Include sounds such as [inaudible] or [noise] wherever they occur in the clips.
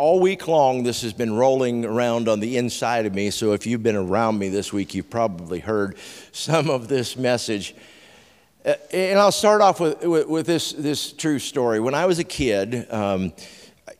all week long, this has been rolling around on the inside of me. So if you've been around me this week, you've probably heard [laughs] some of this message. Uh, and I'll start off with, with, with, this, this true story. When I was a kid, um,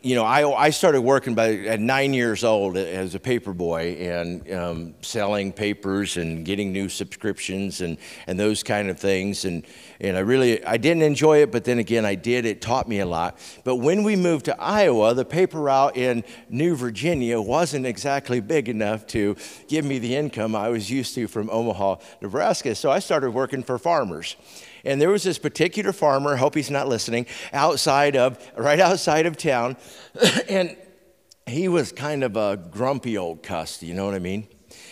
you know, I, I started working by, at nine years old as a paper boy and um, selling papers and getting new subscriptions and, and those kind of things. And, and I really, I didn't enjoy it, but then again, I did. It taught me a lot. But when we moved to Iowa, the paper route in New Virginia wasn't exactly big enough to give me the income I was used to from Omaha, Nebraska. So I started working for farmers. And there was this particular farmer, hope he's not listening, outside of, right outside of town. [coughs] and he was kind of a grumpy old cuss, you know what I mean?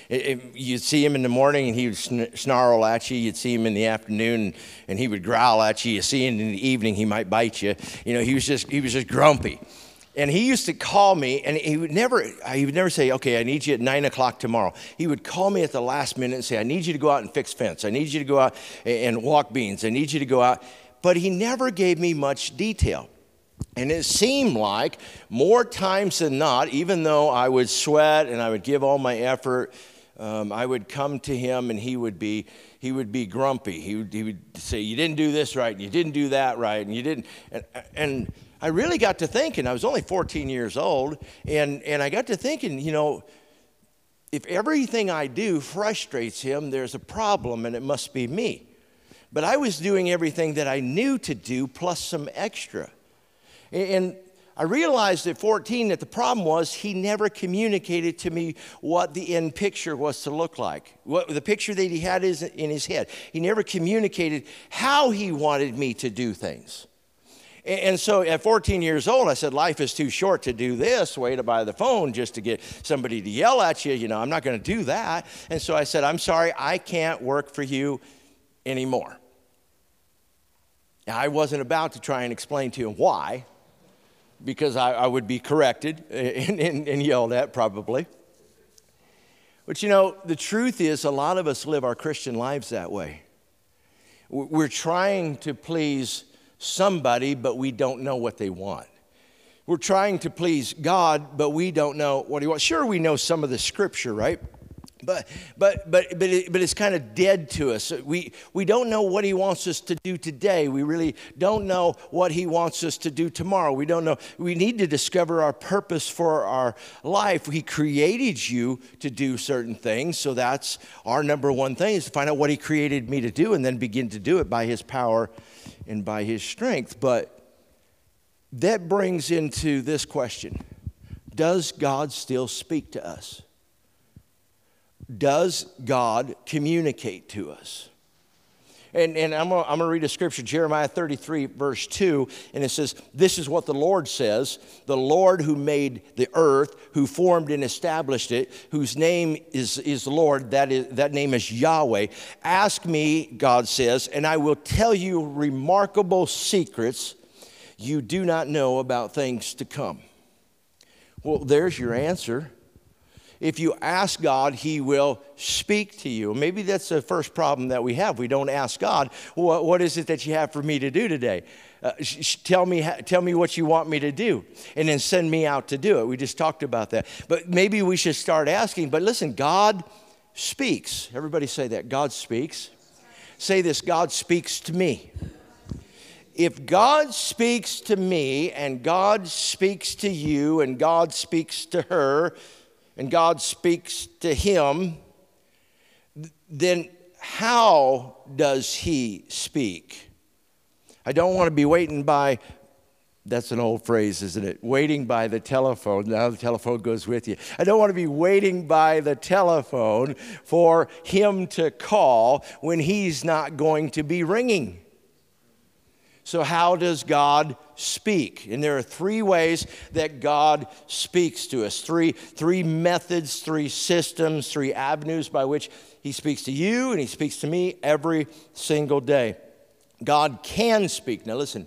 It, it, you'd see him in the morning and he would snarl at you. You'd see him in the afternoon and he would growl at you. You'd see him in the evening, he might bite you. You know, he was just, he was just grumpy. And he used to call me, and he would never, he would never say, "Okay, I need you at nine o'clock tomorrow." He would call me at the last minute and say, "I need you to go out and fix fence. I need you to go out and walk beans. I need you to go out." But he never gave me much detail. And it seemed like more times than not, even though I would sweat and I would give all my effort, um, I would come to him and he would be he would be grumpy. He would, he would say, "You didn't do this right, and you didn't do that right, and you didn't." And, and I really got to thinking, I was only 14 years old, and, and I got to thinking, you know, if everything I do frustrates him, there's a problem and it must be me. But I was doing everything that I knew to do plus some extra. And I realized at 14 that the problem was he never communicated to me what the end picture was to look like, what the picture that he had is in his head. He never communicated how he wanted me to do things. And so at 14 years old, I said, Life is too short to do this, wait by the phone just to get somebody to yell at you. You know, I'm not going to do that. And so I said, I'm sorry, I can't work for you anymore. Now, I wasn't about to try and explain to him why, because I, I would be corrected [laughs] and, and, and yelled at probably. But you know, the truth is, a lot of us live our Christian lives that way. We're trying to please somebody, but we don't know what they want. We're trying to please God, but we don't know what He wants. Sure, we know some of the scripture, right? But, but, but, but, it, but it's kind of dead to us. We, we don't know what he wants us to do today. We really don't know what he wants us to do tomorrow. We don't know. We need to discover our purpose for our life. He created you to do certain things. So that's our number one thing is to find out what he created me to do and then begin to do it by his power and by his strength. But that brings into this question Does God still speak to us? Does God communicate to us? And, and I'm going to read a scripture, Jeremiah 33, verse 2, and it says, This is what the Lord says the Lord who made the earth, who formed and established it, whose name is, is Lord, that, is, that name is Yahweh. Ask me, God says, and I will tell you remarkable secrets you do not know about things to come. Well, there's your answer if you ask God, He will speak to you. Maybe that's the first problem that we have. We don't ask God, what, what is it that you have for me to do today? Uh, sh- tell, me, tell me what you want me to do, and then send me out to do it. We just talked about that. But maybe we should start asking. But listen, God speaks. Everybody say that. God speaks. Say this God speaks to me. If God speaks to me, and God speaks to you, and God speaks to her, and God speaks to him, then how does he speak? I don't want to be waiting by, that's an old phrase, isn't it? Waiting by the telephone. Now the telephone goes with you. I don't want to be waiting by the telephone for him to call when he's not going to be ringing. So, how does God speak? And there are three ways that God speaks to us three, three methods, three systems, three avenues by which He speaks to you and He speaks to me every single day. God can speak. Now, listen.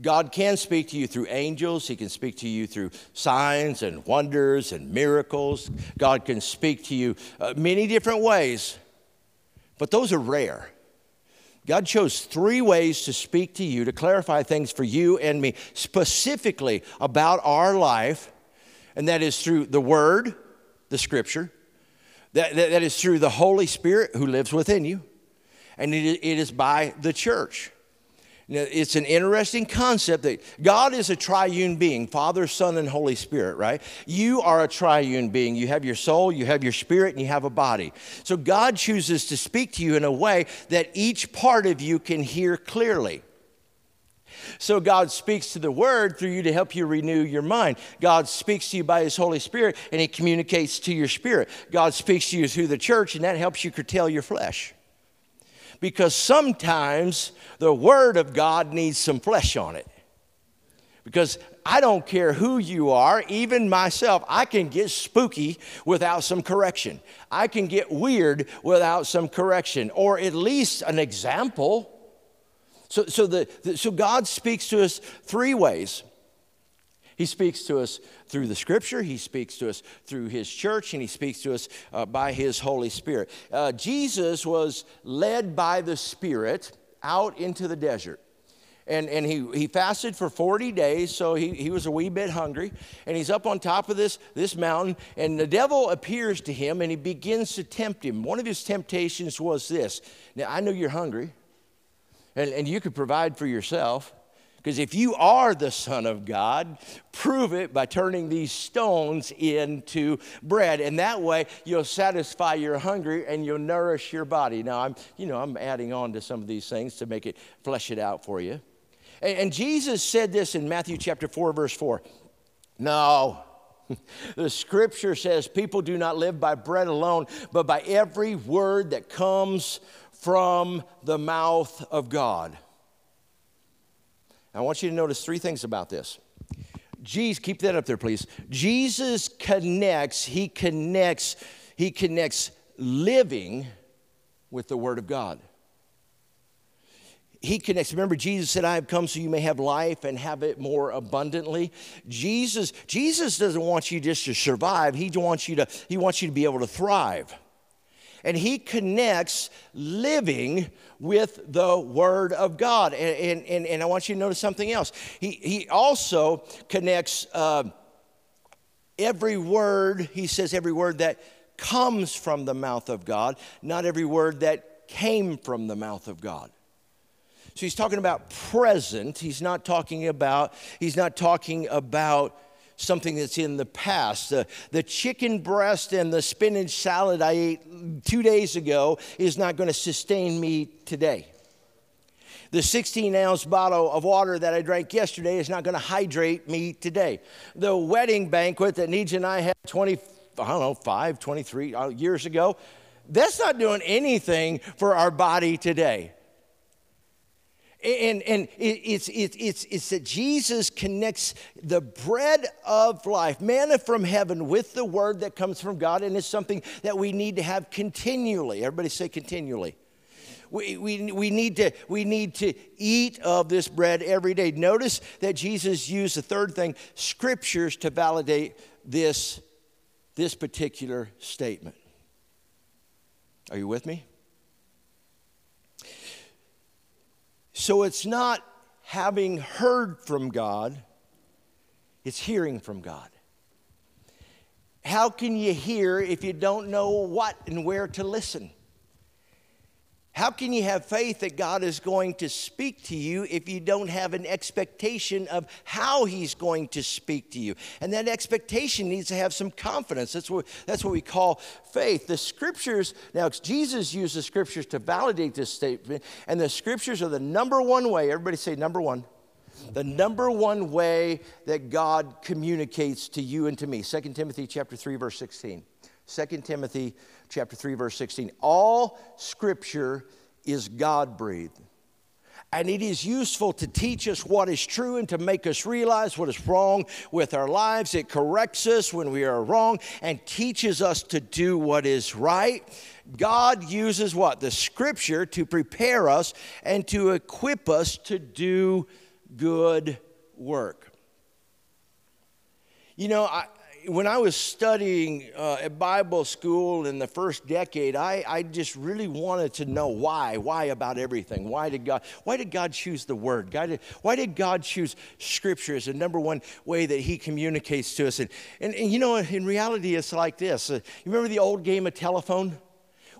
God can speak to you through angels. He can speak to you through signs and wonders and miracles. God can speak to you uh, many different ways, but those are rare. God chose three ways to speak to you, to clarify things for you and me, specifically about our life And that is through the Word, the Scripture. That, that, that is through the Holy Spirit who lives within you. And it, it is by the church. It's an interesting concept that God is a triune being Father, Son, and Holy Spirit, right? You are a triune being. You have your soul, you have your spirit, and you have a body. So God chooses to speak to you in a way that each part of you can hear clearly. So God speaks to the Word through you to help you renew your mind. God speaks to you by His Holy Spirit, and He communicates to your spirit. God speaks to you through the church, and that helps you curtail your flesh because sometimes the Word of God needs some flesh on it. Because I don't care who you are, even myself, I can get spooky without some correction. I can get weird without some correction, or at least an example. So, so, the, so God speaks to us three ways. He speaks to us through the scripture, He speaks to us through His church, and He speaks to us uh, by His Holy Spirit. Uh, Jesus was led by the Spirit out into the desert. And, and he, he fasted for 40 days, so he, he was a wee bit hungry. And he's up on top of this, this mountain, and the devil appears to him and he begins to tempt him. One of his temptations was this Now, I know you're hungry, and, and you could provide for yourself. Because if you are the Son of God, prove it by turning these stones into bread. And that way you'll satisfy your hunger and you'll nourish your body. Now, I'm, you know, I'm adding on to some of these things to make it flesh it out for you. And, Jesus said this in Matthew chapter 4, verse 4. No, [laughs] the scripture says people do not live by bread alone, but by every word that comes from the mouth of God. I want you to notice three things about this. Jesus, keep that up there, please. Jesus connects, he connects, he connects living with the Word of God. He connects. Remember, Jesus said, I have come so you may have life and have it more abundantly. Jesus, Jesus doesn't want you just to survive, he wants you to, he wants you to be able to thrive and he connects living with the Word of God. And, and, and I want you to notice something else. He, he also connects uh, every word, he says, every word that comes from the mouth of God, not every word that came from the mouth of God. So he's talking about present. He's not talking about, he's not talking about something that's in the past. The, the chicken breast and the spinach salad I ate two days ago is not going to sustain me today. The 16 ounce bottle of water that I drank yesterday is not going to hydrate me today. The wedding banquet that Neej and I had 20, I don't know, 5, 23 uh, years ago, that's not doing anything for our body today. And, and it's, it's, it's, it's that Jesus connects the bread of life, manna from heaven, with the word that comes from God, and it's something that we need to have continually. Everybody say continually. We, we, we, need to, we need to eat of this bread every day. Notice that Jesus used the third thing, scriptures, to validate this, this particular statement. Are you with me? So it's not having heard from God, it's hearing from God. How can you hear if you don't know what and where to listen? How can you have faith that God is going to speak to you if you don't have an expectation of how He's going to speak to you? And that expectation needs to have some confidence. That's what, that's what we call faith. The scriptures, now, Jesus used the scriptures to validate this statement, and the scriptures are the number one way, everybody say number one, the number one way that God communicates to you and to me. 2 Timothy chapter 3, verse 16. 2 Timothy chapter 3 verse 16. All scripture is God breathed. And it is useful to teach us what is true and to make us realize what is wrong with our lives. It corrects us when we are wrong and teaches us to do what is right. God uses what? The scripture to prepare us and to equip us to do good work. You know, I, when I was studying uh, at Bible school in the first decade, I, I just really wanted to know why. Why about everything? Why did God, why did God choose the Word? Why did, why did God choose Scripture as the number one way that He communicates to us? And, and, and you know, in reality, it's like this. Uh, you remember the old game of telephone?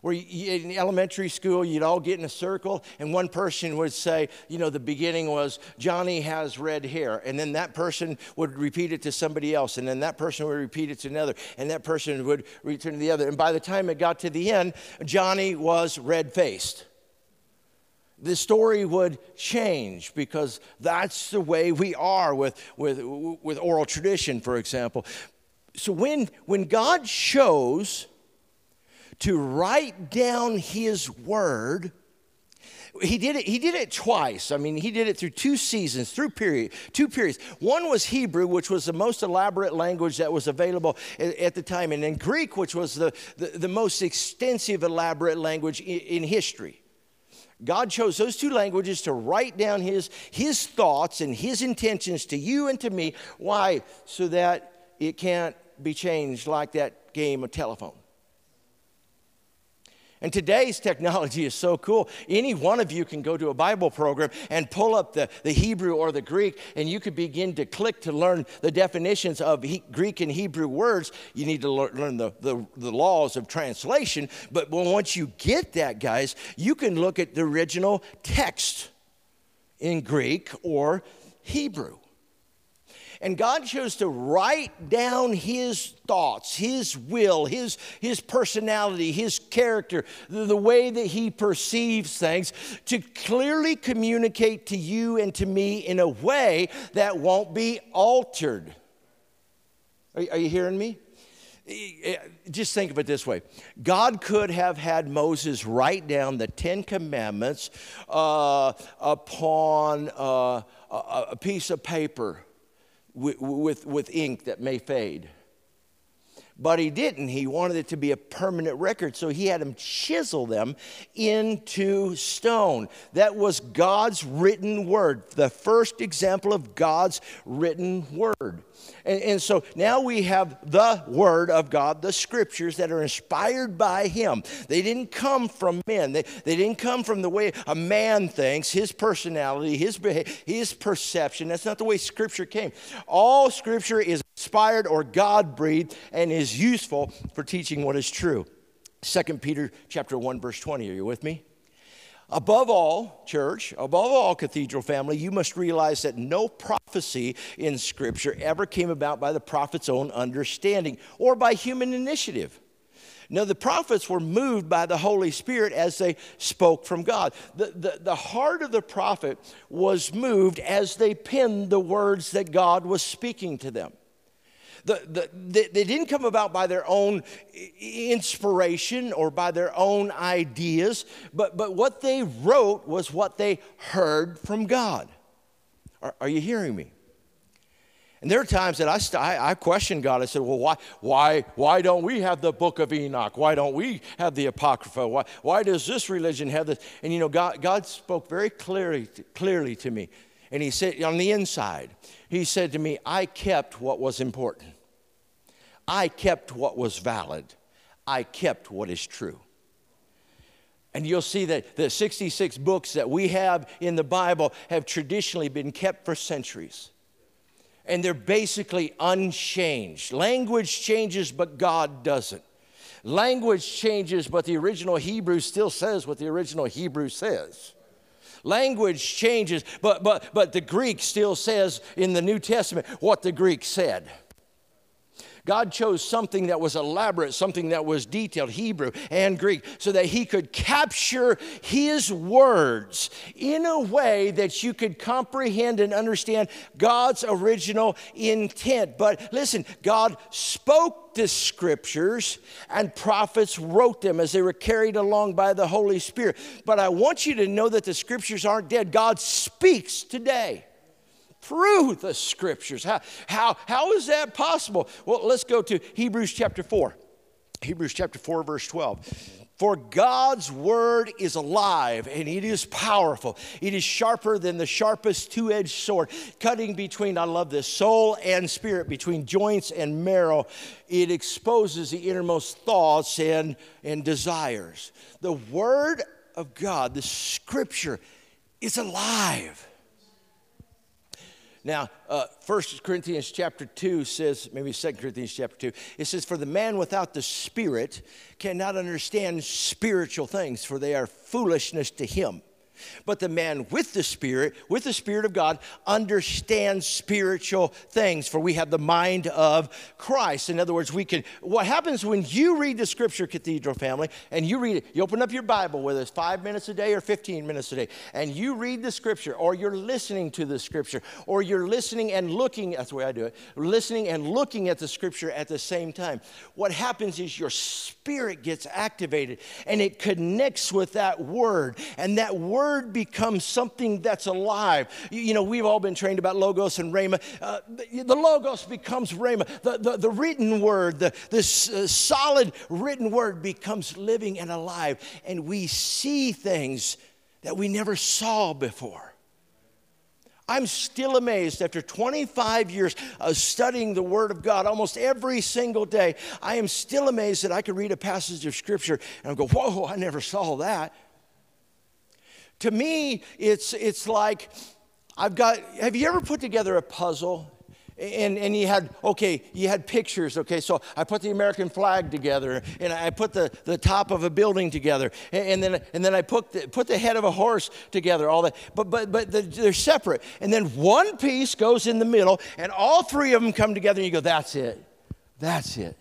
Where you, in elementary school you'd all get in a circle and one person would say, you know, the beginning was, Johnny has red hair. And then that person would repeat it to somebody else. And then that person would repeat it to another. And that person would return to the other. And by the time it got to the end, Johnny was red faced the story would change because that's the way we are with, with, with oral tradition, for example. So when, when God chose to write down his word. He did it he did it twice. I mean he did it through two seasons through period two periods. One was hebrew which was the most elaborate language that was available at, the time and then greek which was the, the, the most extensive elaborate language in, in history. God chose those two languages to write down his his thoughts and his intentions to you and to me. Why? So that it can't be changed like that game of telephone and today's technology is so cool. Any one of you can go to a Bible program and pull up the, the Hebrew or the Greek, and you could begin to click to learn the definitions of he, Greek and Hebrew words. You need to learn the, the, the laws of translation. But once you get that, guys, you can look at the original text in Greek or Hebrew. And God chose to write down his thoughts, his will, his, his personality, his character, the, the, way that he perceives things to clearly communicate to you and to me in a way that won't be altered. Are, are you hearing me? Just think of it this way God could have had Moses write down the Ten Commandments uh, upon uh, a piece of paper with, with, with ink that may fade. But he didn't. He wanted it to be a permanent record, so he had him chisel them into stone. That was God's written word, the first example of God's written word. And, and, so now we have the Word of God, the Scriptures that are inspired by Him. They didn't come from men, they, they didn't come from the way a man thinks, his personality, his, his perception. That's not the way Scripture came. All Scripture is inspired or God breathed and is useful for teaching what is true. 2 Peter chapter 1 verse 20 are you with me? Above all, church, above all, cathedral family, you must realize that no prophecy in Scripture ever came about by the prophet's own understanding or by human initiative. No, the prophets were moved by the Holy Spirit as they spoke from God. The, the, the heart of the prophet was moved as they penned the words that God was speaking to them. The, the, they, didn't come about by their own inspiration or by their own ideas, but, but what they wrote was what they heard from God. Are, are you hearing me? And there are times that I, st- I, I question God. I said, well, why, why, why don't we have the book of Enoch? Why don't we have the Apocrypha? Why, why does this religion have this? And you know, God, God spoke very clearly, clearly to me. And he said, on the inside, he said to me, I kept what was important. I kept what was valid. I kept what is true. And you'll see that the 66 books that we have in the Bible have traditionally been kept for centuries. And they're basically unchanged. Language changes, but God doesn't. Language changes, but the original Hebrew still says what the original Hebrew says. Language changes, but, but, but the Greek still says in the New Testament what the Greek said. God chose something that was elaborate, something that was detailed, Hebrew and Greek, so that He could capture His words in a way that you could comprehend and understand God's original intent. But listen, God spoke the scriptures and prophets wrote them as they were carried along by the Holy Spirit. But I want you to know that the scriptures aren't dead. God speaks today through the scriptures. How, how, how is that possible? Well, let's go to Hebrews chapter 4. Hebrews chapter 4, verse 12. For God's word is alive and it is powerful. It is sharper than the sharpest two edged sword, cutting between, I love this, soul and spirit, between joints and marrow. It exposes the innermost thoughts and, and desires. The word of God, the scripture, is alive. Now, uh, 1 Corinthians chapter 2 says, maybe 2 Corinthians chapter 2, it says, For the man without the Spirit cannot understand spiritual things, for they are foolishness to him. But the man with the Spirit, with the Spirit of God, understands spiritual things, for we have the mind of Christ. In other words, we can, what happens when you read the Scripture, Cathedral family, and you read it, you open up your Bible, whether it's five minutes a day or 15 minutes a day, and you read the Scripture, or you're listening to the Scripture, or you're listening and looking, that's the way I do it, listening and looking at the Scripture at the same time. What happens is your spirit gets activated and it connects with that word, and that word word becomes something that's alive. You, you know, we've all been trained about logos and rhema. Uh, the, the, logos becomes rhema. The, the, the written word, the, this uh, solid written word becomes living and alive. And we see things that we never saw before. I'm still amazed after 25 years of studying the Word of God almost every single day. I am still amazed that I can read a passage of Scripture and go, Whoa, I never saw that. To me, it's, it's like I've got, have you ever put together a puzzle? And, and you had, okay, you had pictures, okay, so I put the American flag together and I put the, the top of a building together and, then, and then I put the, put the head of a horse together, all that, but, but, but they're separate. And then one piece goes in the middle and all three of them come together and you go, that's it, that's it.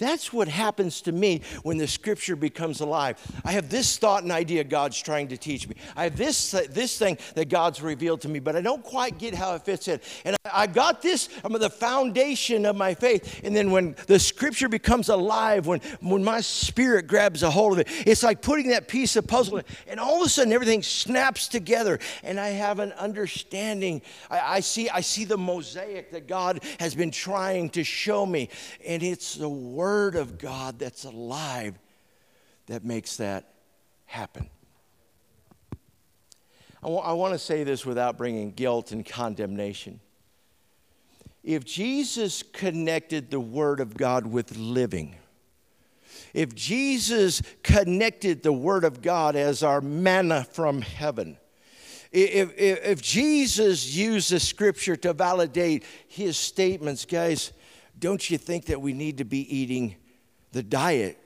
That's what happens to me when the scripture becomes alive. I have this thought and idea God's trying to teach me. I have this, this thing that God's revealed to me, but I don't quite get how it fits in. And I have got this, I'm the foundation of my faith. And then when the scripture becomes alive, when, when my spirit grabs a hold of it, it's like putting that piece of puzzle in, and all of a sudden everything snaps together. And I have an understanding. I, I see, I see the mosaic that God has been trying to show me. And it's the word Word of God that's alive that makes that happen. I, w- I want to say this without bringing guilt and condemnation. If Jesus connected the Word of God with living, if Jesus connected the Word of God as our manna from heaven, if, if, if, Jesus used the scripture to validate his statements, guys, don't you think that we need to be eating the diet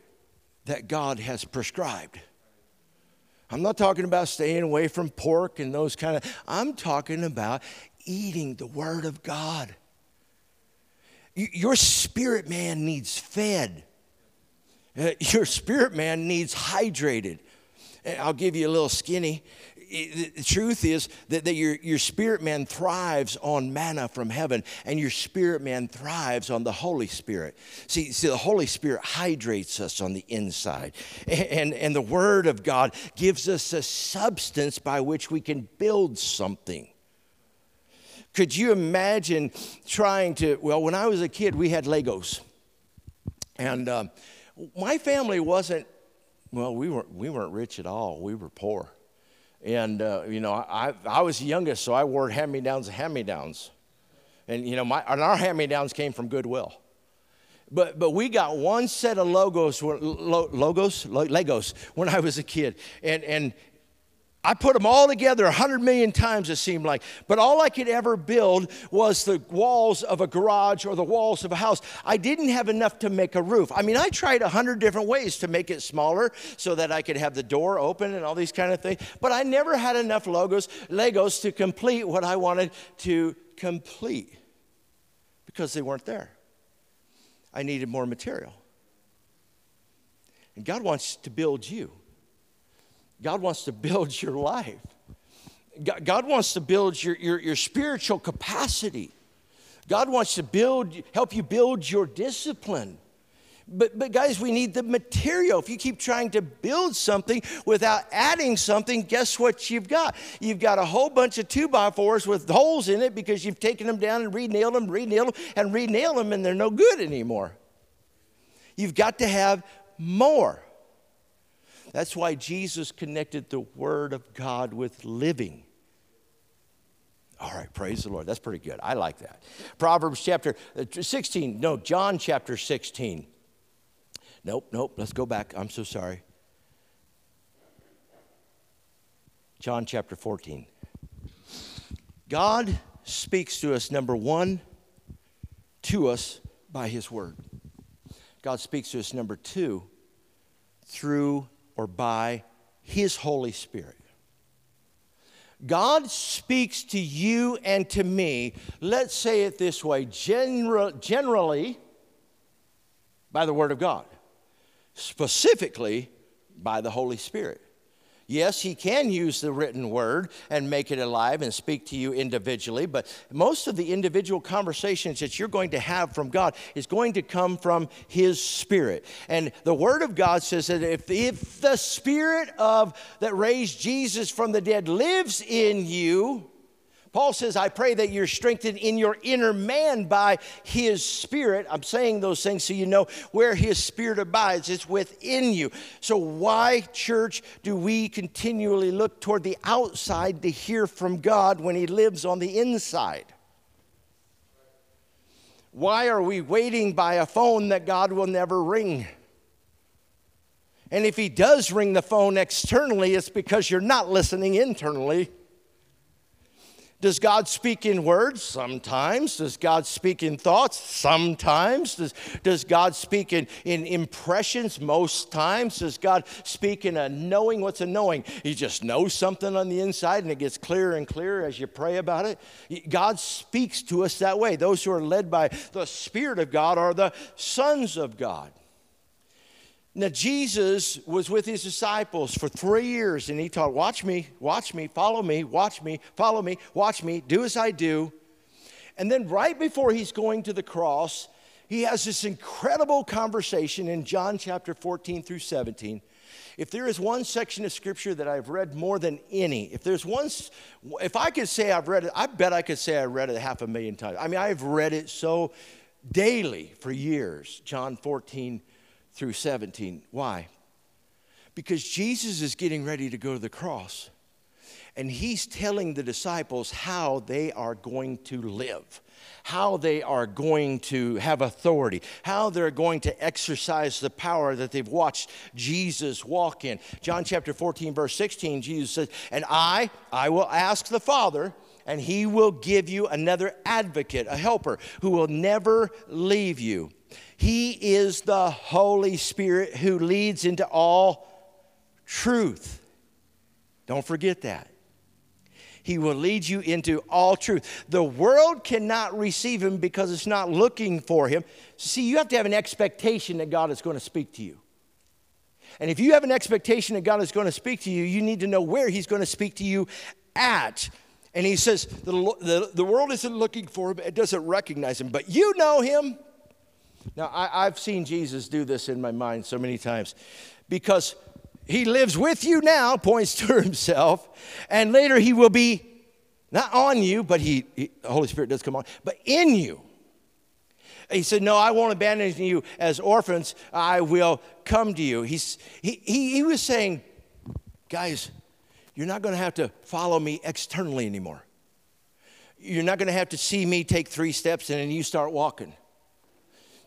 that God has prescribed? I'm not talking about staying away from pork and those kind of, I'm talking about eating the Word of God. Your spirit man needs fed. Uh, your spirit man needs hydrated. I'll give you a little skinny the truth is that, that your, your spirit man thrives on manna from heaven, and your spirit man thrives on the Holy Spirit. See, see, the Holy Spirit hydrates us on the inside, and, and the Word of God gives us a substance by which we can build something. Could you imagine trying to? Well, when I was a kid, we had Legos, and uh, my family wasn't. Well, we weren't. We weren't rich at all. We were poor. And, uh, you know, I, I was the youngest, so I wore hand me downs and hand me downs. And, you know, my, and our hand me downs came from Goodwill. But, but we got one set of logos, logos, Legos when I was a kid. And, and I put them all together a hundred million times, it seemed like. But all I could ever build was the walls of a garage or the walls of a house. I didn't have enough to make a roof. I mean, I tried a hundred different ways to make it smaller so that I could have the door open and all these kind of things. But I never had enough logos, Legos to complete what I wanted to complete because they weren't there. I needed more material. And God wants to build you. God wants to build [laughs] your life. God wants to build your, your, your spiritual capacity. God wants to build, help you build your discipline. But, but guys, we need the material. If you keep trying to build something without adding something, guess what you've got? You've got a whole bunch of two by fours with holes in it because you've taken them down and re-nailed them, re-nailed them, and re-nailed them, and they're no good anymore. You've got to have more. That's why Jesus connected the Word of God with living. All right, praise the Lord. That's pretty good. I like that. Proverbs chapter uh, 16, no, John chapter 16. Nope, nope, let's go back. I'm so sorry. John chapter 14. God speaks to us, number one, to us by His Word. God speaks to us, number two, through or by His Holy Spirit. God speaks to you and to me, let's say it this way, general, generally by the Word of God, specifically by the Holy Spirit. Yes, he can use the written word and make it alive and speak to you individually, but most of the individual conversations that you're going to have from God is going to come from his spirit. And the word of God says that if, if the spirit of that raised Jesus from the dead lives in you, Paul says, I pray that you're strengthened in your inner man by his spirit. I'm saying those things so you know where his spirit abides. It's within you. So, why, church, do we continually look toward the outside to hear from God when he lives on the inside? Why are we waiting by a phone that God will never ring? And if he does ring the phone externally, it's because you're not listening internally. Does God speak in words? Sometimes. Does God speak in thoughts? Sometimes. Does, does God speak in, in impressions? Most times. Does God speak in a knowing? What's a knowing? You just know something on the inside and it gets clearer and clearer as you pray about it. God speaks to us that way. Those who are led by the Spirit of God are the sons of God. Now, Jesus was with his disciples for three years and he taught, Watch me, watch me, follow me, watch me, follow me, watch me, do as I do. And then, right before he's going to the cross, he has this incredible conversation in John chapter 14 through 17. If there is one section of scripture that I've read more than any, if there's one, if I could say I've read it, I bet I could say I read it half a million times. I mean, I've read it so daily for years. John 14 through 17. Why? Because Jesus is getting ready to go to the cross. And he's telling the disciples how they are going to live, how they are going to have authority, how they're going to exercise the power that they've watched Jesus walk in. John chapter 14, verse 16, Jesus says, And I, I will ask the Father, and he will give you another advocate, a helper, who will never leave you. He is the Holy Spirit who leads into all truth. Don't forget that. He will lead you into all truth. The world cannot receive him because it's not looking for him. See, you have to have an expectation that God is going to speak to you. And if you have an expectation that God is going to speak to you, you need to know where he's going to speak to you at. And he says, the, the, the world isn't looking for him, it doesn't recognize him, but you know him. Now, I, I've seen Jesus do this in my mind so many times because he lives with you now, [laughs] points to himself, and later he will be not on you, but he, he, the Holy Spirit does come on, but in you. He said, No, I won't abandon you as orphans. I will come to you. He's, he, he, he was saying, Guys, you're not going to have to follow me externally anymore. You're not going to have to see me take three steps and then you start walking.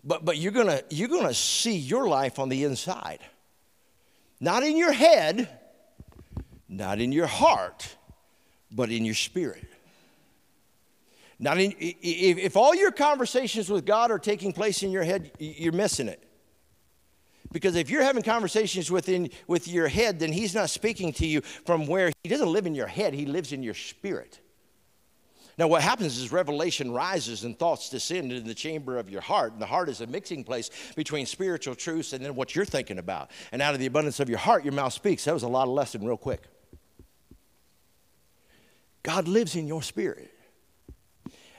But, but you're going you're gonna see your life on the inside. Not in your head, not in your heart, but in your spirit. Not in, if, if all your conversations with God are taking place in your head, you're missing it. Because if you're having conversations within with your head, then he's not speaking to you from where he doesn't live in your head, he lives in your spirit. Now, what happens is revelation rises and thoughts descend in the chamber of your heart. And the heart is a mixing place between spiritual truths and then what you're thinking about. And out of the abundance of your heart, your mouth speaks. That was a lot of lesson, real quick. God lives in your spirit.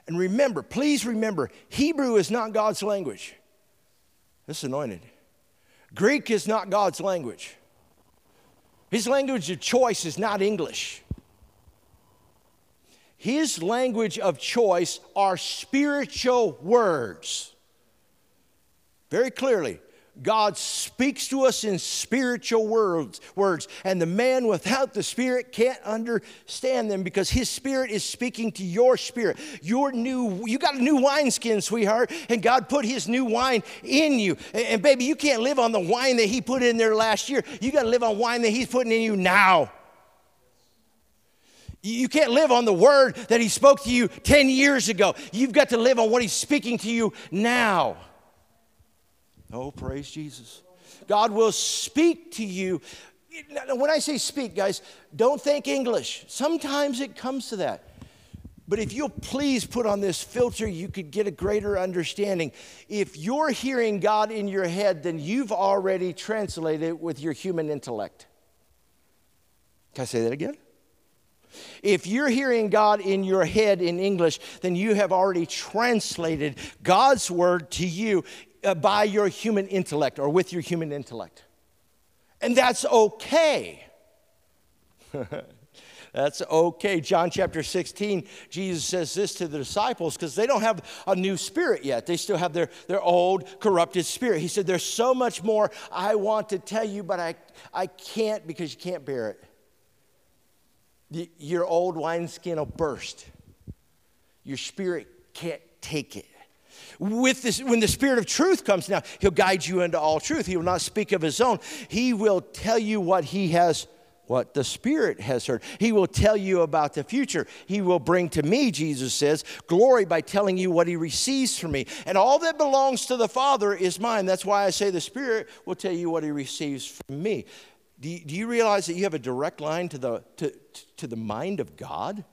And remember, please remember, Hebrew is not God's language. This is anointed. Greek is not God's language. His language of choice is not English. His language of choice are spiritual words. Very clearly, God speaks to us in spiritual words, words, and the man without the Spirit can't understand them because his Spirit is speaking to your spirit. Your new, you got a new wineskin, sweetheart, and God put his new wine in you. And, and baby, you can't live on the wine that he put in there last year. You got to live on wine that he's putting in you now. You can't live on the word that he spoke to you 10 years ago. You've got to live on what he's speaking to you now. Oh, praise Jesus. God will speak to you. When I say speak, guys, don't think English. Sometimes it comes to that. But if you'll please put on this filter, you could get a greater understanding. If you're hearing God in your head, then you've already translated it with your human intellect. Can I say that again? If you're hearing God in your head in English, then you have already translated God's word to you uh, by your human intellect or with your human intellect. And that's okay. [laughs] That's okay. John chapter 16, Jesus says this to the disciples because they don't have a new spirit yet. They still have their, their old corrupted spirit. He said, There's so much more I want to tell you, but I, I can't because you can't bear it your old wineskin will burst. Your spirit can't take it. With this, when the Spirit of truth comes now, He'll guide you into all truth. He will not speak of His own. He will tell you what He has, what the Spirit has heard. He will tell you about the future. He will bring to me, Jesus says, glory by telling you what He receives from me. And all that belongs to the Father is mine. That's why I say the Spirit will tell you what He receives from me. Do you, do you realize that you have a direct line to the, to, to the mind of God?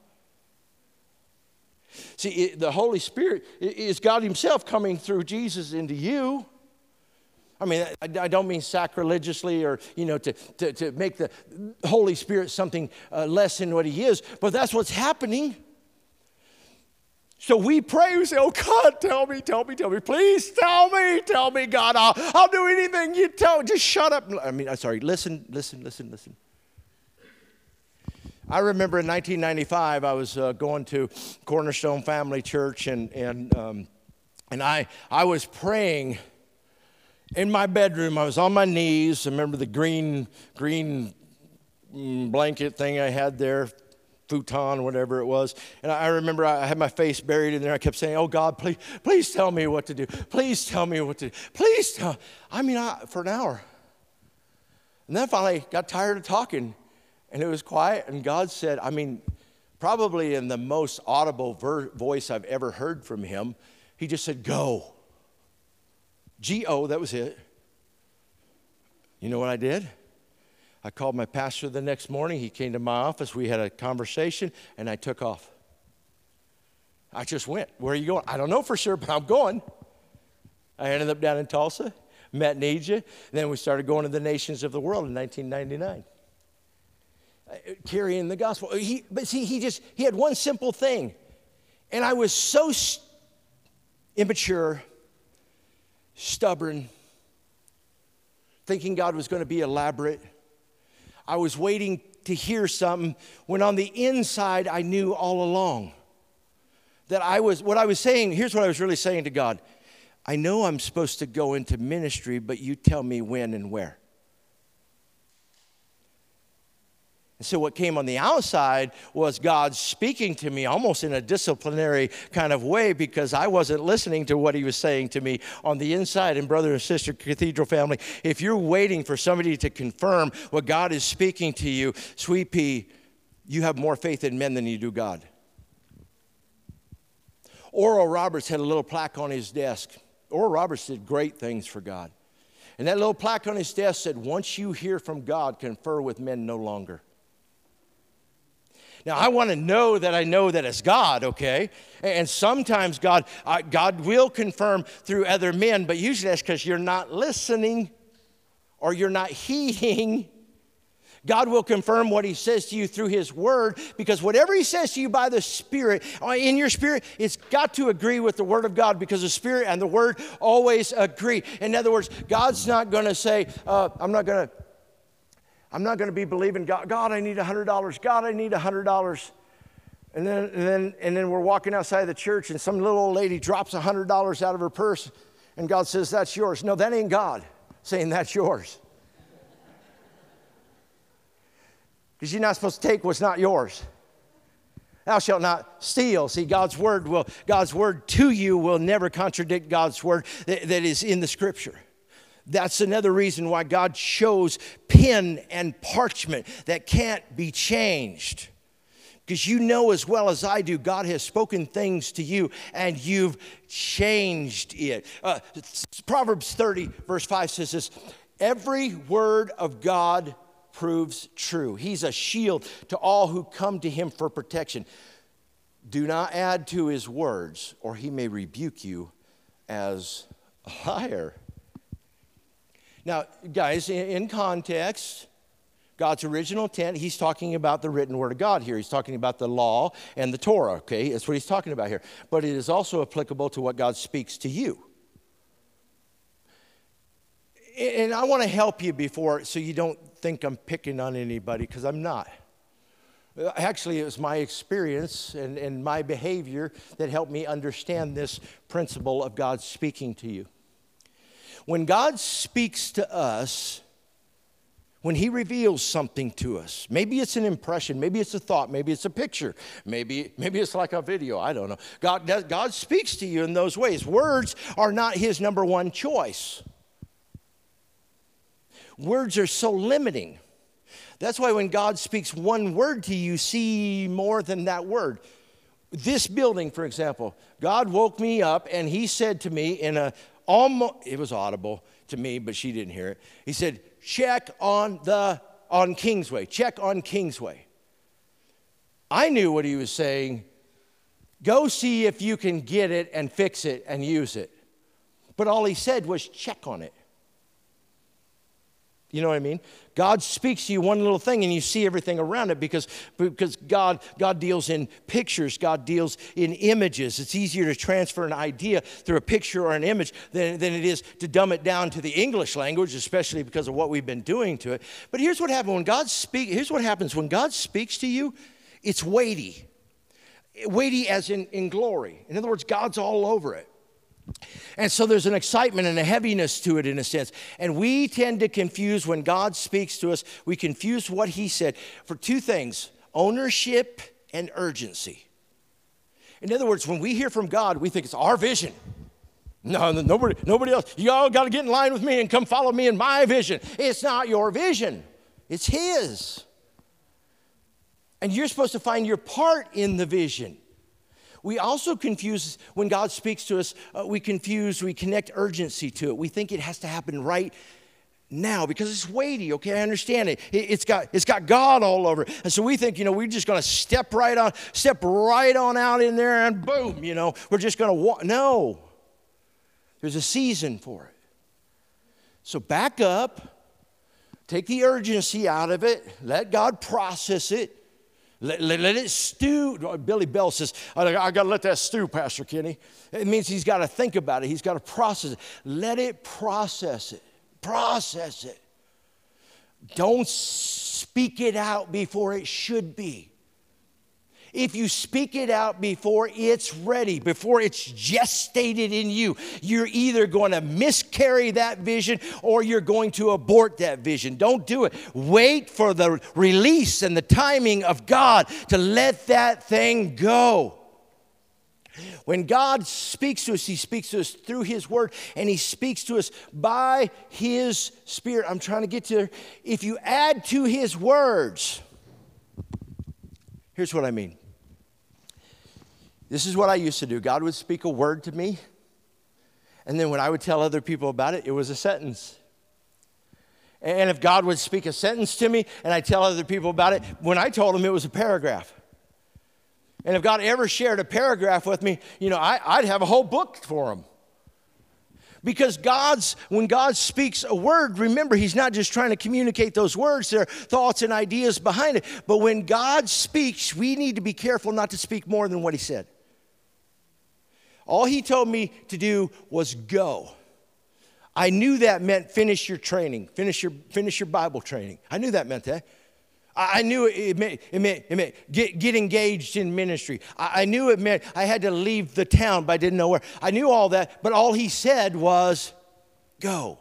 See, it, the Holy Spirit is God Himself coming through Jesus into you. I mean, I, I don't mean sacrilegiously or, you know, to, to, to make the Holy Spirit something uh, less than what He is, but that's what's happening. So we pray, we say, Oh God, tell me, tell me, tell me, please tell me, tell me, God, I'll, I'll do anything you tell. Just shut up. I mean, I'm sorry, listen, listen, listen, listen. I remember in 1995, I was uh, going to Cornerstone Family Church, and, and, um, and I, I was praying in my bedroom. I was on my knees. I remember the green, green mm, blanket thing I had there, futon, whatever it was. And I remember I had my face buried in there. I kept saying, Oh God, please, please tell me what to do. Please tell me what to do. Please tell. I mean, I, for an hour. And then finally got tired of talking and it was quiet. And God said, I mean, probably in the most audible ver- voice I've ever heard from him, he just said, Go. G O, that was it. You know what I did? I called my pastor the next morning. He came to my office. We had a conversation, and I took off. I just went. Where are you going? I don't know for sure, but I'm going. I ended up down in Tulsa, met Nija. Then we started going to the nations of the world in 1999, uh, carrying the gospel. He, but see, he just he had one simple thing, and I was so st- immature, stubborn, thinking God was going to be elaborate I was waiting to hear something when on the inside I knew all along that I was, what I was saying, here's what I was really saying to God I know I'm supposed to go into ministry, but you tell me when and where. And so, what came on the outside was God speaking to me almost in a disciplinary kind of way because I wasn't listening to what He was saying to me on the inside. And, brother and sister, cathedral family, if you're waiting for somebody to confirm what God is speaking to you, sweet pea, you have more faith in men than you do God. Oral Roberts had a little plaque on his desk. Oral Roberts did great things for God. And that little plaque on his desk said, Once you hear from God, confer with men no longer. Now, I want to know that I know that it's God, okay? And sometimes God, uh, God will confirm through other men, but usually that's because you're not listening or you're not heeding. God will confirm what He says to you through His Word because whatever He says to you by the Spirit, uh, in your spirit, it's got to agree with the Word of God because the Spirit and the Word always agree. In other words, God's not going to say, uh, I'm not going to I'm not going to be believing God, God, I need $100. God, I need $100. And then, and, then, and then we're walking outside of the church, and some little old lady drops $100 out of her purse, and God says, That's yours. No, that ain't God. saying that's yours. [laughs] Because you're not supposed to take what's not yours. Thou shalt not steal. See, God's word will, God's word to you will never contradict God's word that, that is in the scripture. That's another reason why God chose pen and parchment that can't be changed. Because you know as well as I do, God has spoken things to you and you've changed it. Uh, Proverbs 30, verse 5 says this Every word of God proves true. He's a shield to all who come to him for protection. Do not add to his words, or he may rebuke you as a liar. Now, guys, in context, God's original intent, he's talking about the written word of God here. He's talking about the law and the Torah, okay? That's what he's talking about here. But it is also applicable to what God speaks to you. And I want to help you before, so you don't think I'm picking on anybody, because I'm not. Uh, actually, it was my experience and, and my behavior that helped me understand this principle of God speaking to you. When God speaks to us, when He reveals something to us, maybe it's an impression, maybe it's a thought, maybe it's a picture, maybe, maybe it's like a video, I don't know. God, God speaks to you in those ways. Words are not His number one choice, words are so limiting. That's why when God speaks one word to you, see more than that word. This building, for example, God woke me up and He said to me in a almost, it was audible to me, but she didn't hear it. He said, check on the, on Kingsway, check on Kingsway. I knew what he was saying. Go see if you can get it and fix it and use it. But all he said was check on it. You know what I mean? God speaks to you one little thing and you see everything around it because, because God, God deals in pictures, God deals in images. It's easier to transfer an idea through a picture or an image than, than it is to dumb it down to the English language, especially because of what we've been doing to it. But here's what happens when God speaks, here's what happens when God speaks to you, it's weighty. Weighty as in, in glory. In other words, God's all over it. And so there's an excitement and a heaviness to it in a sense. And we tend to confuse when God speaks to us, we confuse what He said for two things ownership and urgency. In other words, when we hear from God, we think it's our vision. No, nobody, nobody else. You all got to get in line with me and come follow me in my vision. It's not your vision, it's His. And you're supposed to find your part in the vision. We also confuse, when God speaks to us, uh, we confuse, we connect urgency to it. We think it has to happen right now because it's weighty okay i understand it. it has got it's got god all over it. and so we think you know we're just going to step right on step right on out in there and boom you know we're just going to walk no there's a season for it so back up take the urgency out of it let god process it let, let, let, it stew. Billy Bell says, I, I got to let that stew, Pastor Kenney. It means he's got to think about it, he's got to process it. Let it process it. Process it. Don't speak it out before it should be if you speak it out before it's ready, before it's gestated in you, you're either going to miscarry that vision or you're going to abort that vision. Don't do it. Wait for the release and the timing of God to let that thing go. When God speaks to us, He speaks to us through His Word and He speaks to us by His Spirit. I'm trying to get to there. If you add to His words, here's what I mean this is what I used to do God would speak a word to me, and then when I would tell other people about it, it was a sentence. And if God would speak a sentence to me and I tell other people about it, when I told them it was a paragraph. And if God ever shared a paragraph with me, you know, I, would have a whole book for him. Because God's, when God speaks a word, remember, He's not just trying to communicate those words, there are thoughts and ideas behind it. But when God speaks, we need to be careful not to speak more than what He said. All he told me to do was go. I knew that meant finish your training, finish your, finish your Bible training. I knew that meant that. I knew it meant, it meant, it meant get, get engaged in ministry. I, I knew it meant I had to leave the town, but I didn't know where. I knew all that, but all he said was, go.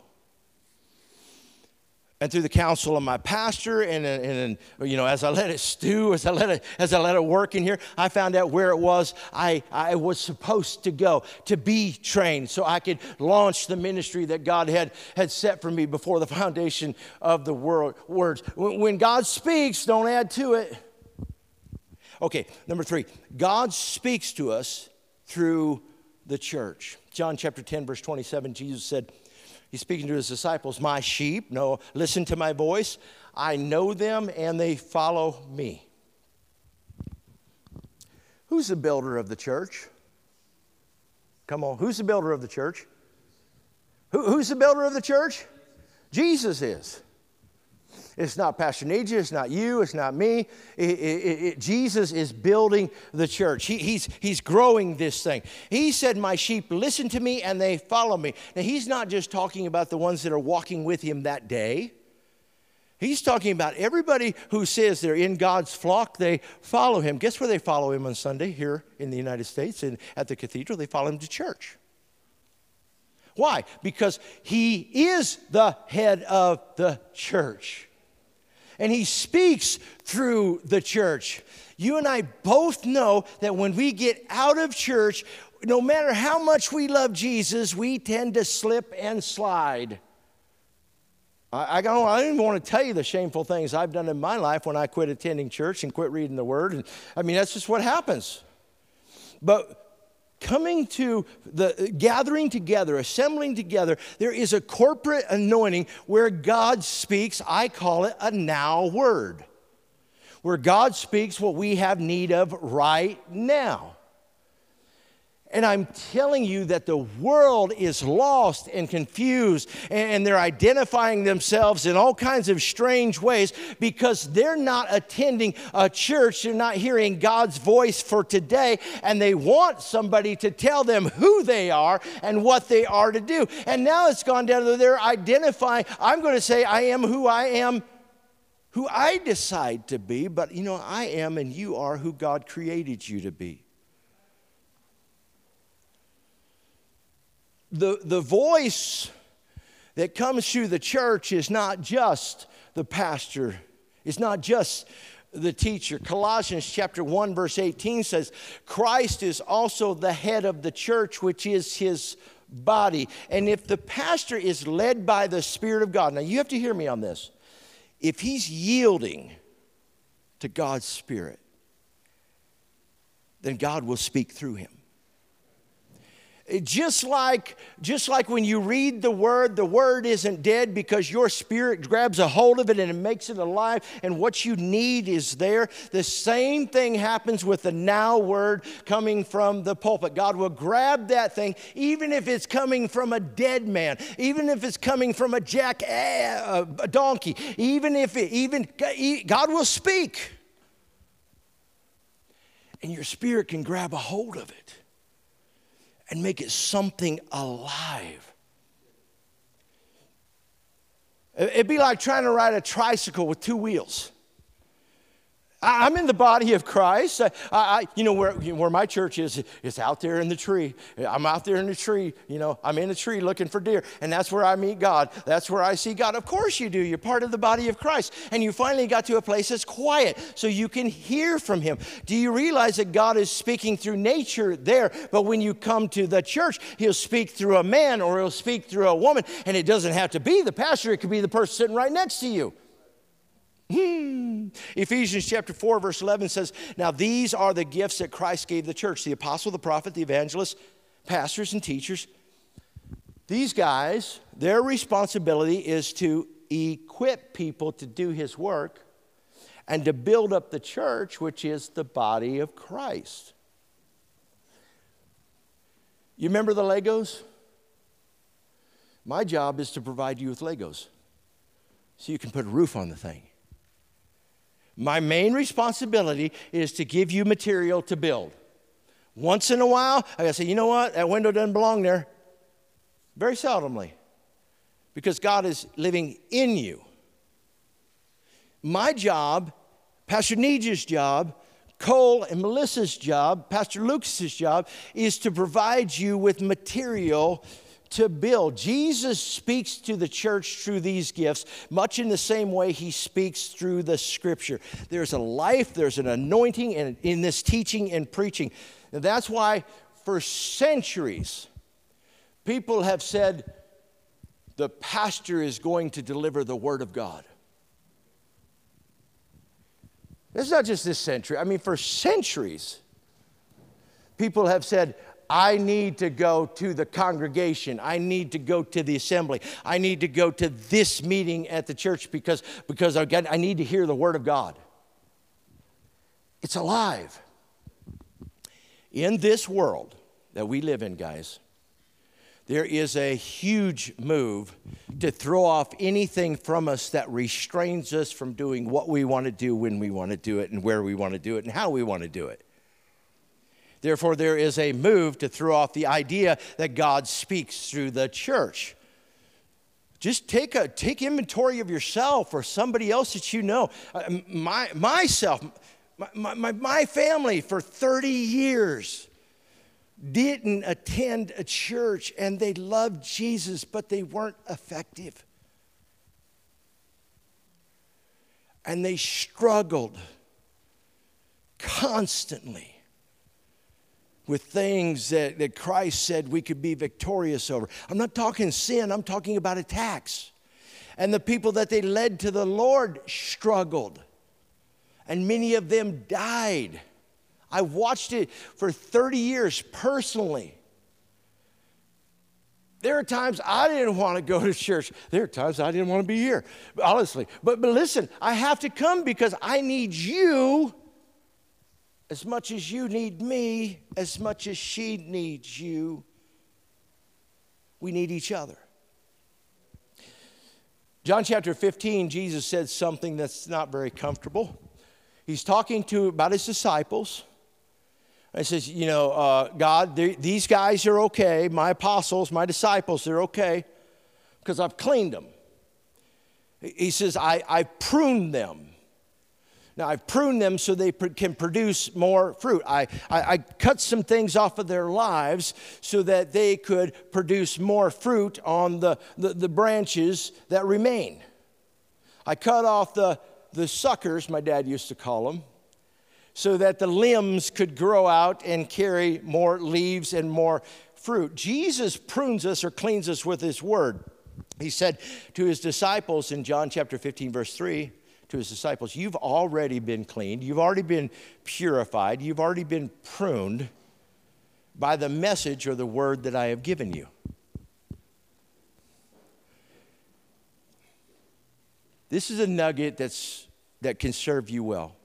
And through the counsel of my pastor and, and, and, you know as i let it stew as i let it as i let it work in here i found out where it was i, I was supposed to go to be trained so i could launch the ministry that god had had set for me before the foundation of the world words. When, when god speaks don't add to it. Okay number three. God speaks to us through the church. John chapter 10 verse 27 jesus said He's speaking to his disciples, My sheep, no, listen to my voice. I know them and they follow me. Who's the builder of the church? Come on, who's the builder of the church? Who, who's the builder of the church? Jesus is. It's not Pastor Nija, it's not you, it's not me. It, it, it, Jesus is building the church. He, he's, he's growing this thing. He said, My sheep listen to me and they follow me. Now, he's not just talking about the ones that are walking with him that day. He's talking about everybody who says they're in God's flock, they follow him. Guess where they follow him on Sunday here in the United States and at the cathedral? They follow him to church. Why? Because he is the head of the church and he speaks through the church. You and I both know that when we get out of church, no matter how much we love Jesus, we tend to slip and slide. I, I, don't, I don't even want to tell you the shameful things I've done in my life when I quit attending church and quit reading the Word. I mean, that's just what happens. But coming to the uh, gathering together, assembling together, there is a corporate anointing where God speaks. I call it a now word, where God speaks what we have need of right now. And I'm telling you that the world is lost and confused, and they're identifying themselves in all kinds of strange ways because they're not attending a church. They're not hearing God's voice for today, and they want somebody to tell them who they are and what they are to do. And now it's gone down to they're identifying, I'm going to say, I am who I am who I decide to be, but you know, I am and you are who God created you to be. The, the voice that comes through the church is not just the pastor, it's not just the teacher. Colossians chapter 1 verse 18 says, "Christ is also the head of the church which is his body." And if the pastor is led by the spirit of God. Now you have to hear me on this. If he's yielding to God's spirit, then God will speak through him. Just like, just like when you read the word, the word isn't dead because your spirit grabs a hold of it and it makes it alive, and what you need is there. The same thing happens with the now word coming from the pulpit. God will grab that thing, even if it's coming from a dead man, even if it's coming from a jack, eh, a donkey, even if it, even God will speak, and your spirit can grab a hold of it and make it something alive. It'd be like trying to ride a tricycle with two wheels. I'm in the body of Christ. I, I, you know, where, where my church is, it's out there in the tree. I'm out there in the tree. You know, I'm in a tree looking for deer, and that's where I meet God. That's where I see God. Of course you do. You're part of the body of Christ. And you finally got to a place that's quiet so you can hear from Him. Do you realize that God is speaking through nature there? But when you come to the church, He'll speak through a man or He'll speak through a woman. And it doesn't have to be the pastor, it could be the person sitting right next to you. Hmm. Ephesians chapter 4, verse 11 says, Now these are the gifts that Christ gave the church the apostle, the prophet, the evangelist, pastors, and teachers. These guys, their responsibility is to equip people to do his work and to build up the church, which is the body of Christ. You remember the Legos? My job is to provide you with Legos so you can put a roof on the thing. My main responsibility is to give you material to build. Once in a while, I gotta say, you know what? That window doesn't belong there. Very seldomly. Because God is living in you. My job, Pastor Nija's job, Cole and Melissa's job, Pastor Lucas's job, is to provide you with material to build. Jesus speaks to the church through these gifts, much in the same way he speaks through the scripture. There's a life, there's an anointing in, in this teaching and preaching. And that's why, for centuries, people have said the pastor is going to deliver the word of God. It's not just this century, I mean, for centuries, people have said, I need to go to the congregation. I need to go to the assembly. I need to go to this meeting at the church because, because again, I need to hear the word of God. It's alive. In this world that we live in, guys, there is a huge move to throw off anything from us that restrains us from doing what we want to do when we want to do it and where we want to do it and how we want to do it. Therefore, there is a move to throw off the idea that God speaks through the church. Just take, a, take inventory of yourself or somebody else that you know. Uh, my, myself, my, my, my family for 30 years didn't attend a church and they loved Jesus, but they weren't effective. And they struggled constantly with things that, that Christ said we could be victorious over. I'm not talking sin, I'm talking about attacks. And the people that they led to the Lord struggled, and many of them died. I watched it for 30 years personally. There are times I didn't want to go to church. There are times I didn't want to be here, honestly. But, but listen, I have to come because I need you as much as you need me, as much as she needs you, we need each other. John chapter 15, Jesus said something that's not very comfortable. He's talking to about his disciples. He says, You know, uh, God, these guys are okay. My apostles, my disciples, they're okay because I've cleaned them. He says, I, I pruned them. Now, I've pruned them so they can produce more fruit. I, I, I, cut some things off of their lives so that they could produce more fruit on the, the, the branches that remain. I cut off the, the suckers, my dad used to call them, so that the limbs could grow out and carry more leaves and more fruit. Jesus prunes us or cleans us with his word. He said to his disciples in John chapter 15, verse 3 to his disciples, You've already been cleaned, you've already been purified, you've already been pruned by the message or the word that I have given you. This is a nugget that's, that can serve you well.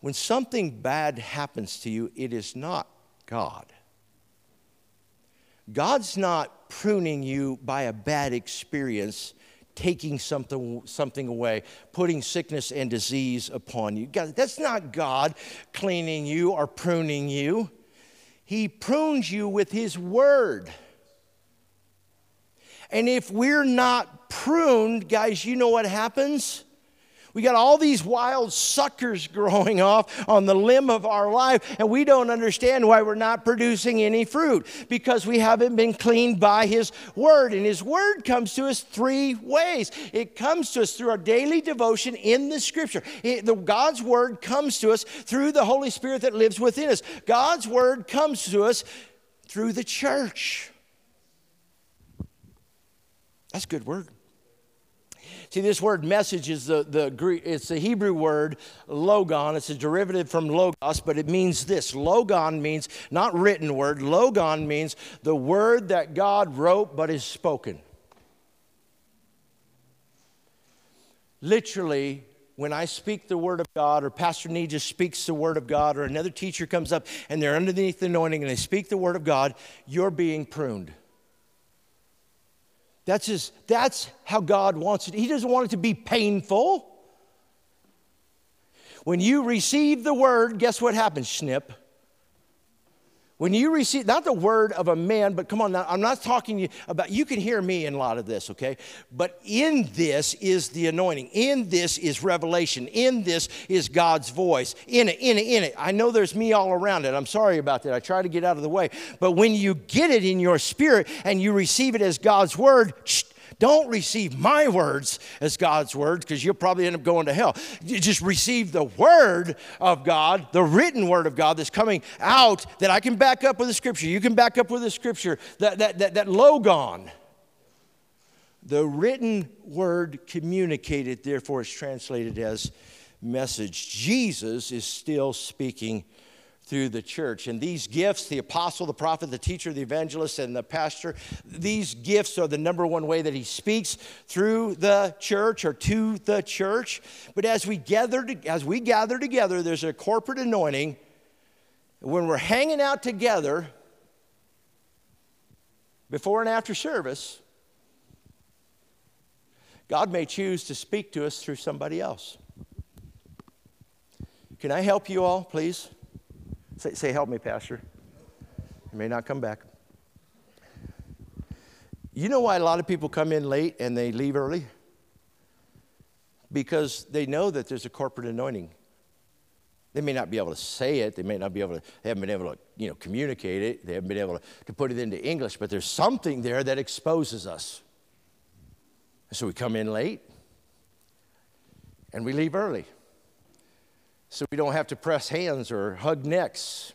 When something bad happens to you, it is not God. God's not pruning you by a bad experience taking something, something away, putting sickness and disease upon you. God, that's not God cleaning you or pruning you. He prunes you with His Word. And if we're not pruned, guys, you know what happens? We got all these wild suckers [laughs] growing off on the limb of our life, and we don't understand why we're not producing any fruit because we haven't been cleaned by His Word. And His Word comes to us three ways it comes to us through our daily devotion in the Scripture. It, the, God's Word comes to us through the Holy Spirit that lives within us. God's Word comes to us through the church. That's a good word. See, this word message is the, the Greek, it's the Hebrew word logon. It's a derivative from logos, but it means this. Logon means not written word. Logon means the word that God wrote but is spoken. Literally, when I speak the word of God, or Pastor Nee just speaks the word of God, or another teacher comes up and they're underneath the anointing and they speak the word of God, you're being pruned. That's, his, that's how God wants it. He doesn't want it to be painful. When you receive the word, guess what happens, snip? When you receive, not the word of a man, but come on, now, I'm not talking about, you can hear me in a lot of this, okay? But in this is the anointing. In this is revelation. In this is God's voice. In it, in it, in it. I know there's me all around it. I'm sorry about that. I try to get out of the way. But when you get it in your spirit and you receive it as God's word, shh, don't receive my words as God's words because you'll probably end up going to hell. You just receive the word of God, the written word of God that's coming out that I can back up with the scripture. You can back up with the scripture, that, that, that, that logon. The written word communicated, therefore, is translated as message. Jesus is still speaking through the church. And these gifts, the apostle, the prophet, the teacher, the evangelist, and the pastor, these gifts are the number one way that he speaks through the church or to the church. But as we gather, as we gather together, there's a corporate anointing. When we're hanging out together, before and after service, God may choose to speak to us through somebody else. Can I help you all, please? Say, say help me, Pastor. You may not come back. You know why a lot of people come in late and they leave early? Because they know that there's a corporate anointing. They may not be able to say it. They may not be able to, they haven't been able to, you know, communicate it. They haven't been able to, to put it into English, but there's something there that exposes us. So we come in late and we leave early so we don't have to press hands or hug necks.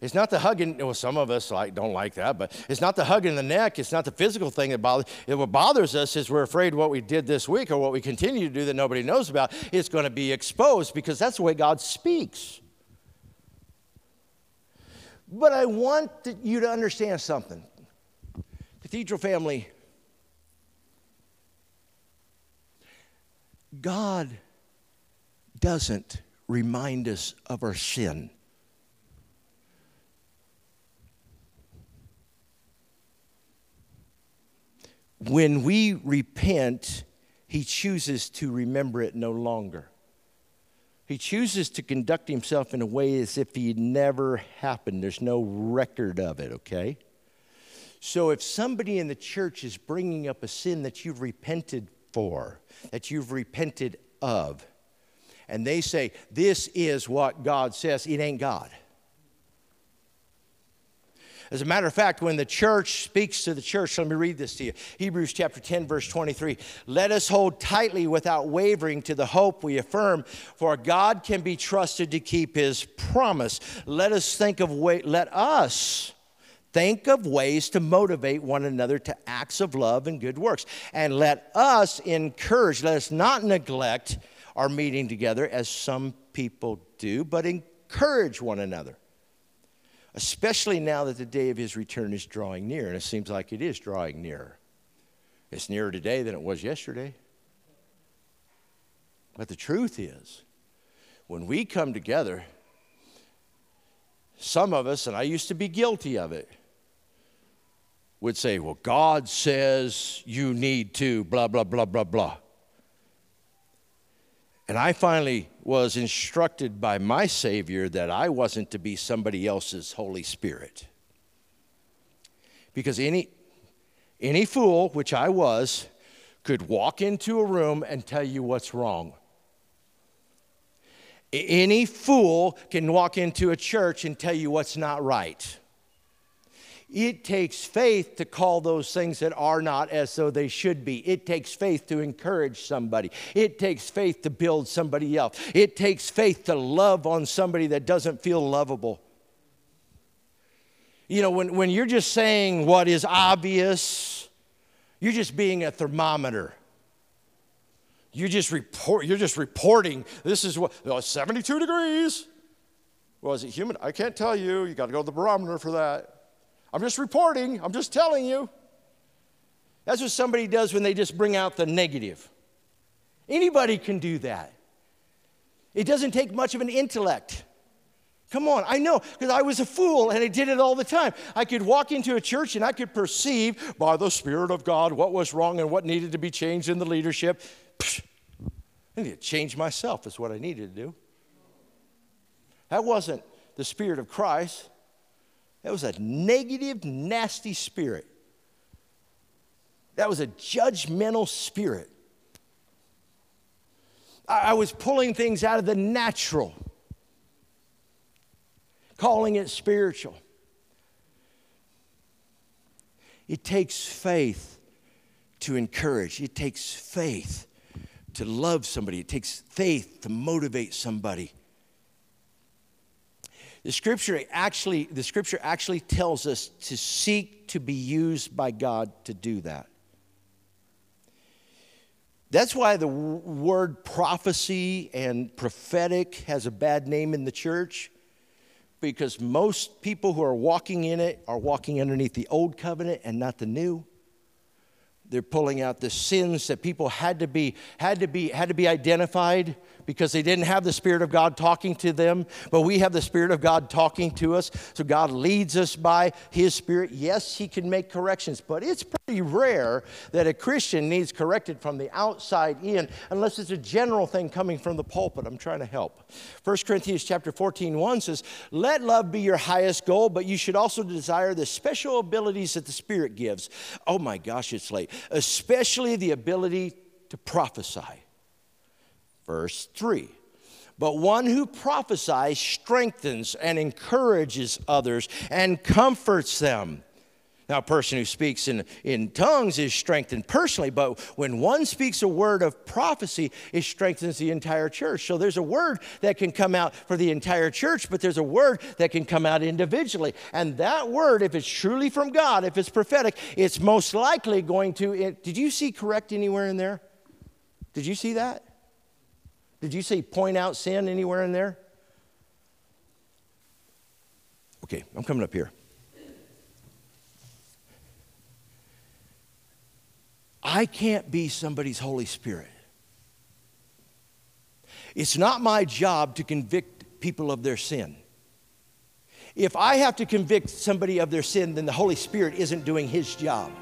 It's not the hugging, well, some of us like, don't like that, but it's not the hugging the neck. It's not the physical thing that bothers What bothers us is we're afraid what we did this week or what we continue to do that nobody knows about is going to be exposed because that's the way God speaks. But I want you to understand something. Cathedral family, God doesn't remind us of our sin. When we repent, he chooses to remember it no longer. He chooses to conduct himself in a way as if he never happened. There's no record of it, okay? So if somebody in the church is bringing up a sin that you've repented for, that you've repented of, and they say, This is what God says, it ain't God. As a matter of fact, when the church speaks to the church, let me read this to you Hebrews chapter 10, verse 23. Let us hold tightly without wavering to the hope we affirm, for God can be trusted to keep his promise. Let us think of way, let us think of ways to motivate one another to acts of love and good works. And let us encourage, let us not neglect our meeting together as some people do, but encourage one another. Especially now that the day of his return is drawing near, and it seems like it is drawing nearer. It's nearer today than it was yesterday. But the truth is, when we come together, some of us, and I used to be guilty of it, would say, Well, God says you need to, blah, blah, blah, blah, blah. And I finally was instructed by my Savior that I wasn't to be somebody else's Holy Spirit. Because any, any fool, which I was, could walk into a room and tell you what's wrong. Any fool can walk into a church and tell you what's not right. It takes faith to call those things that are not as though they should be. It takes faith to encourage somebody. It takes faith to build somebody else. It takes faith to love on somebody that doesn't feel lovable. You know, when, when you're just saying what is obvious, you're just being a thermometer. You just report, you're just reporting this is what oh, 72 degrees. Well, is it humid? I can't tell you. You got to go to the barometer for that. I'm just reporting, I'm just telling you. That's what somebody does when they just bring out the negative. Anybody can do that. It doesn't take much of an intellect. Come on, I know, because I was a fool and I did it all the time. I could walk into a church and I could perceive by the Spirit of God what was wrong and what needed to be changed in the leadership. Psh, I need to change myself, is what I needed to do. That wasn't the Spirit of Christ, That was a negative, nasty spirit. That was a judgmental spirit. I was pulling things out of the natural, calling it spiritual. It takes faith to encourage, it takes faith to love somebody, it takes faith to motivate somebody. The scripture actually, the scripture actually tells us to seek to be used by God to do that. That's why the word prophecy and prophetic has a bad name in the church because most people who are walking in it are walking underneath the old covenant and not the new. They're pulling out the sins that people had to be had to be had to be identified because they didn't have the Spirit of God talking to them, but we have the Spirit of God talking to us. So God leads us by His Spirit. Yes, He can make corrections, but it's pretty rare that a Christian needs corrected from the outside in unless it's a general thing coming from the pulpit. I'm trying to help. 1 Corinthians chapter 14, 1 says, Let love be your highest goal, but you should also desire the special abilities that the Spirit gives. Oh my gosh, it's late. Especially the ability to prophesy. Verse 3. But one who prophesies strengthens and encourages others and comforts them. Now, a person who speaks in, in tongues is strengthened personally, but when one speaks a word of prophecy, it strengthens the entire church. So there's a word that can come out for the entire church, but there's a word that can come out individually. And that word, if it's truly from God, if it's prophetic, it's most likely going to. It, did you see correct anywhere in there? Did you see that? Did you say point out sin anywhere in there? Okay, I'm coming up here. I can't be somebody's Holy Spirit. It's not my job to convict people of their sin. If I have to convict somebody of their sin, then the Holy Spirit isn't doing his job.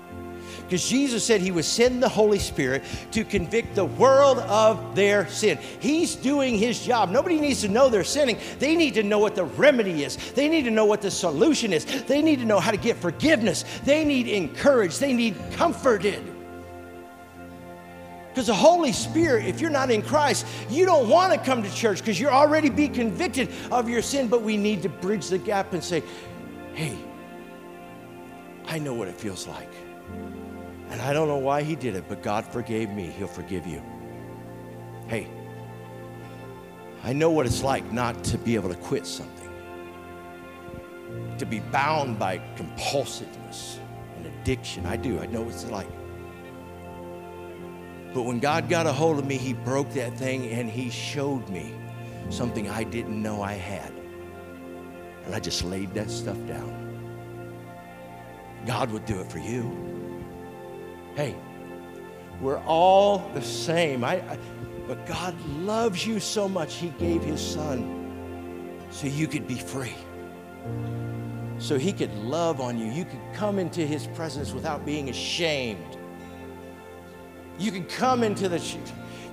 Because Jesus said he would send the Holy Spirit to convict the world of their sin. He's doing his job. Nobody needs to know they're sinning. They need to know what the remedy is, they need to know what the solution is, they need to know how to get forgiveness, they need encouraged, they need comforted. Because the Holy Spirit, if you're not in Christ, you don't want to come to church because you're already be convicted of your sin. But we need to bridge the gap and say, hey, I know what it feels like. And I don't know why he did it, but God forgave me. He'll forgive you. Hey, I know what it's like not to be able to quit something, to be bound by compulsiveness and addiction. I do. I know what it's like. But when God got a hold of me, He broke that thing and He showed me something I didn't know I had. And I just laid that stuff down. God would do it for you. Hey, we're all the same. I, I, but God loves you so much, He gave His Son so you could be free. So He could love on you. You could come into His presence without being ashamed. You could come into the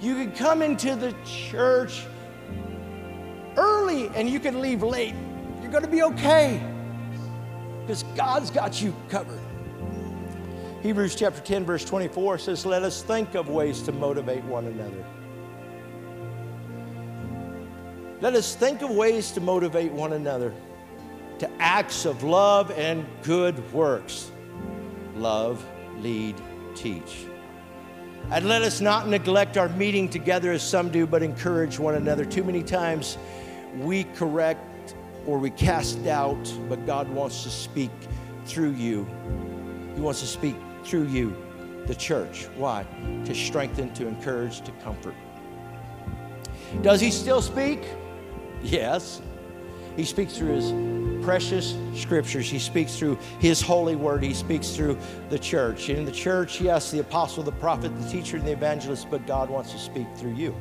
you could come into the church early and you could leave late. You're going to be okay because God's got you covered. Hebrews chapter 10, verse 24 says, Let us think of ways to motivate one another. Let us think of ways to motivate one another to acts of love and good works. Love, lead, teach. And let us not neglect our meeting together as some do, but encourage one another. Too many times we correct or we cast doubt, but God wants to speak through you. He wants to speak through you, the church. Why? To strengthen, to encourage, to comfort. Does he still speak? Yes. He speaks through his precious scriptures. He speaks through his holy word. He speaks through the church. In the church, yes, the apostle, the prophet, the teacher, and the evangelist, but God wants to speak through you.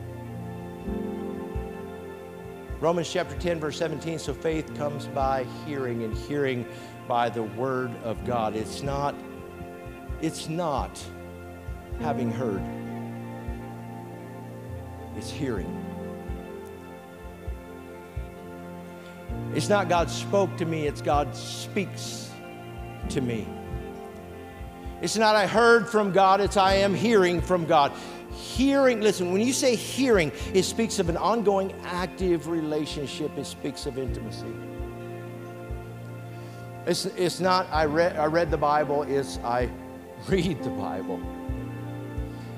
Romans chapter 10, verse 17. So faith comes by hearing, and hearing by the word of God. It's not it's not having heard, it's hearing. It's not God spoke to me, it's God speaks to me. It's not I heard from God, it's I am hearing from God. Hearing, listen, when you say hearing, it speaks of an ongoing active relationship, it speaks of intimacy. It's, it's not I read, I read the Bible, it's I read the Bible.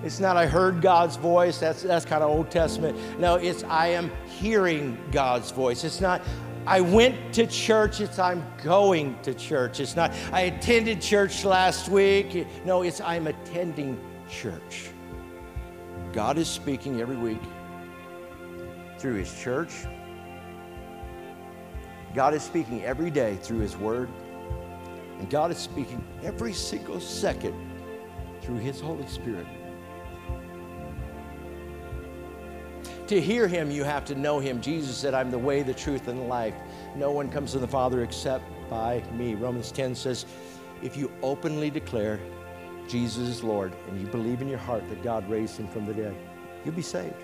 It's not I heard God's voice, that's, that's kind of Old Testament. No, it's I am hearing God's voice. It's not I went to church, it's I'm going to church. It's not I attended church last week. No, it's I'm attending church. God is speaking every week through His church. God is speaking every day through His Word. And God is speaking every single second through His Holy Spirit. To hear Him, you have to know Him. Jesus said, I'm the way, the truth, and the life. No one comes to the Father except by me. Romans 10 says, if you openly declare Jesus is Lord and you believe in your heart that God raised Him from the dead, you'll be saved.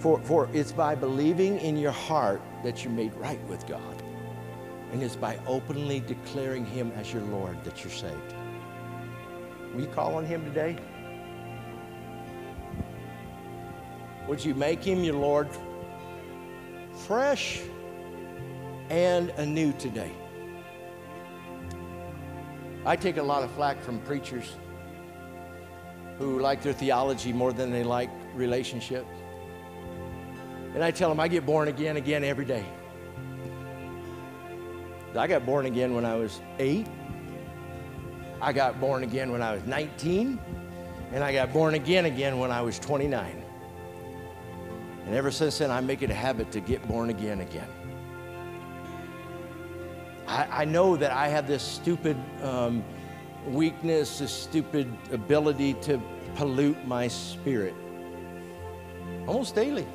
For, for it's by believing in your heart that you're made right with God. And it's by openly declaring Him as your Lord that you're saved. Will you call on Him today? Would you make Him your Lord fresh and anew today? I take a lot of flack from preachers who like their theology more than they like relationship. And I tell them I get born again again every day. I got born again when I was eight. I got born again when I was 19. And I got born again again when I was 29. And ever since then, I make it a habit to get born again again. I, I know that I have this stupid um, weakness, this stupid ability to pollute my spirit almost daily.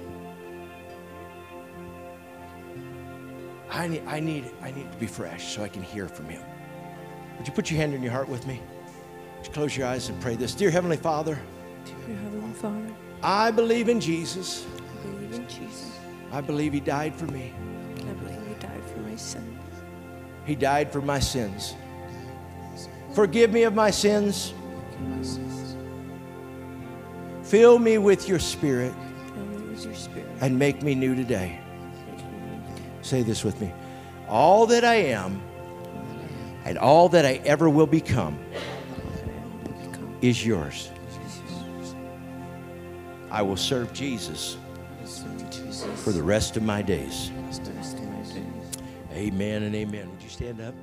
I need, I need, I need to be fresh so I can hear from Him. Would you put your hand in your heart with me? Would you close your eyes and pray this? Dear Heavenly Father, Dear Heavenly Father, I believe in Jesus. I believe in Jesus. I believe He died for me. I believe He died for my sins. He died for my sins. Forgive me of my sins. My sins. Fill me with your spirit Fill me with your spirit. and make me new today. Say this with me. All that I am and all that I ever will become is yours. I will serve Jesus for the rest of my days. Amen and amen. Would you stand up?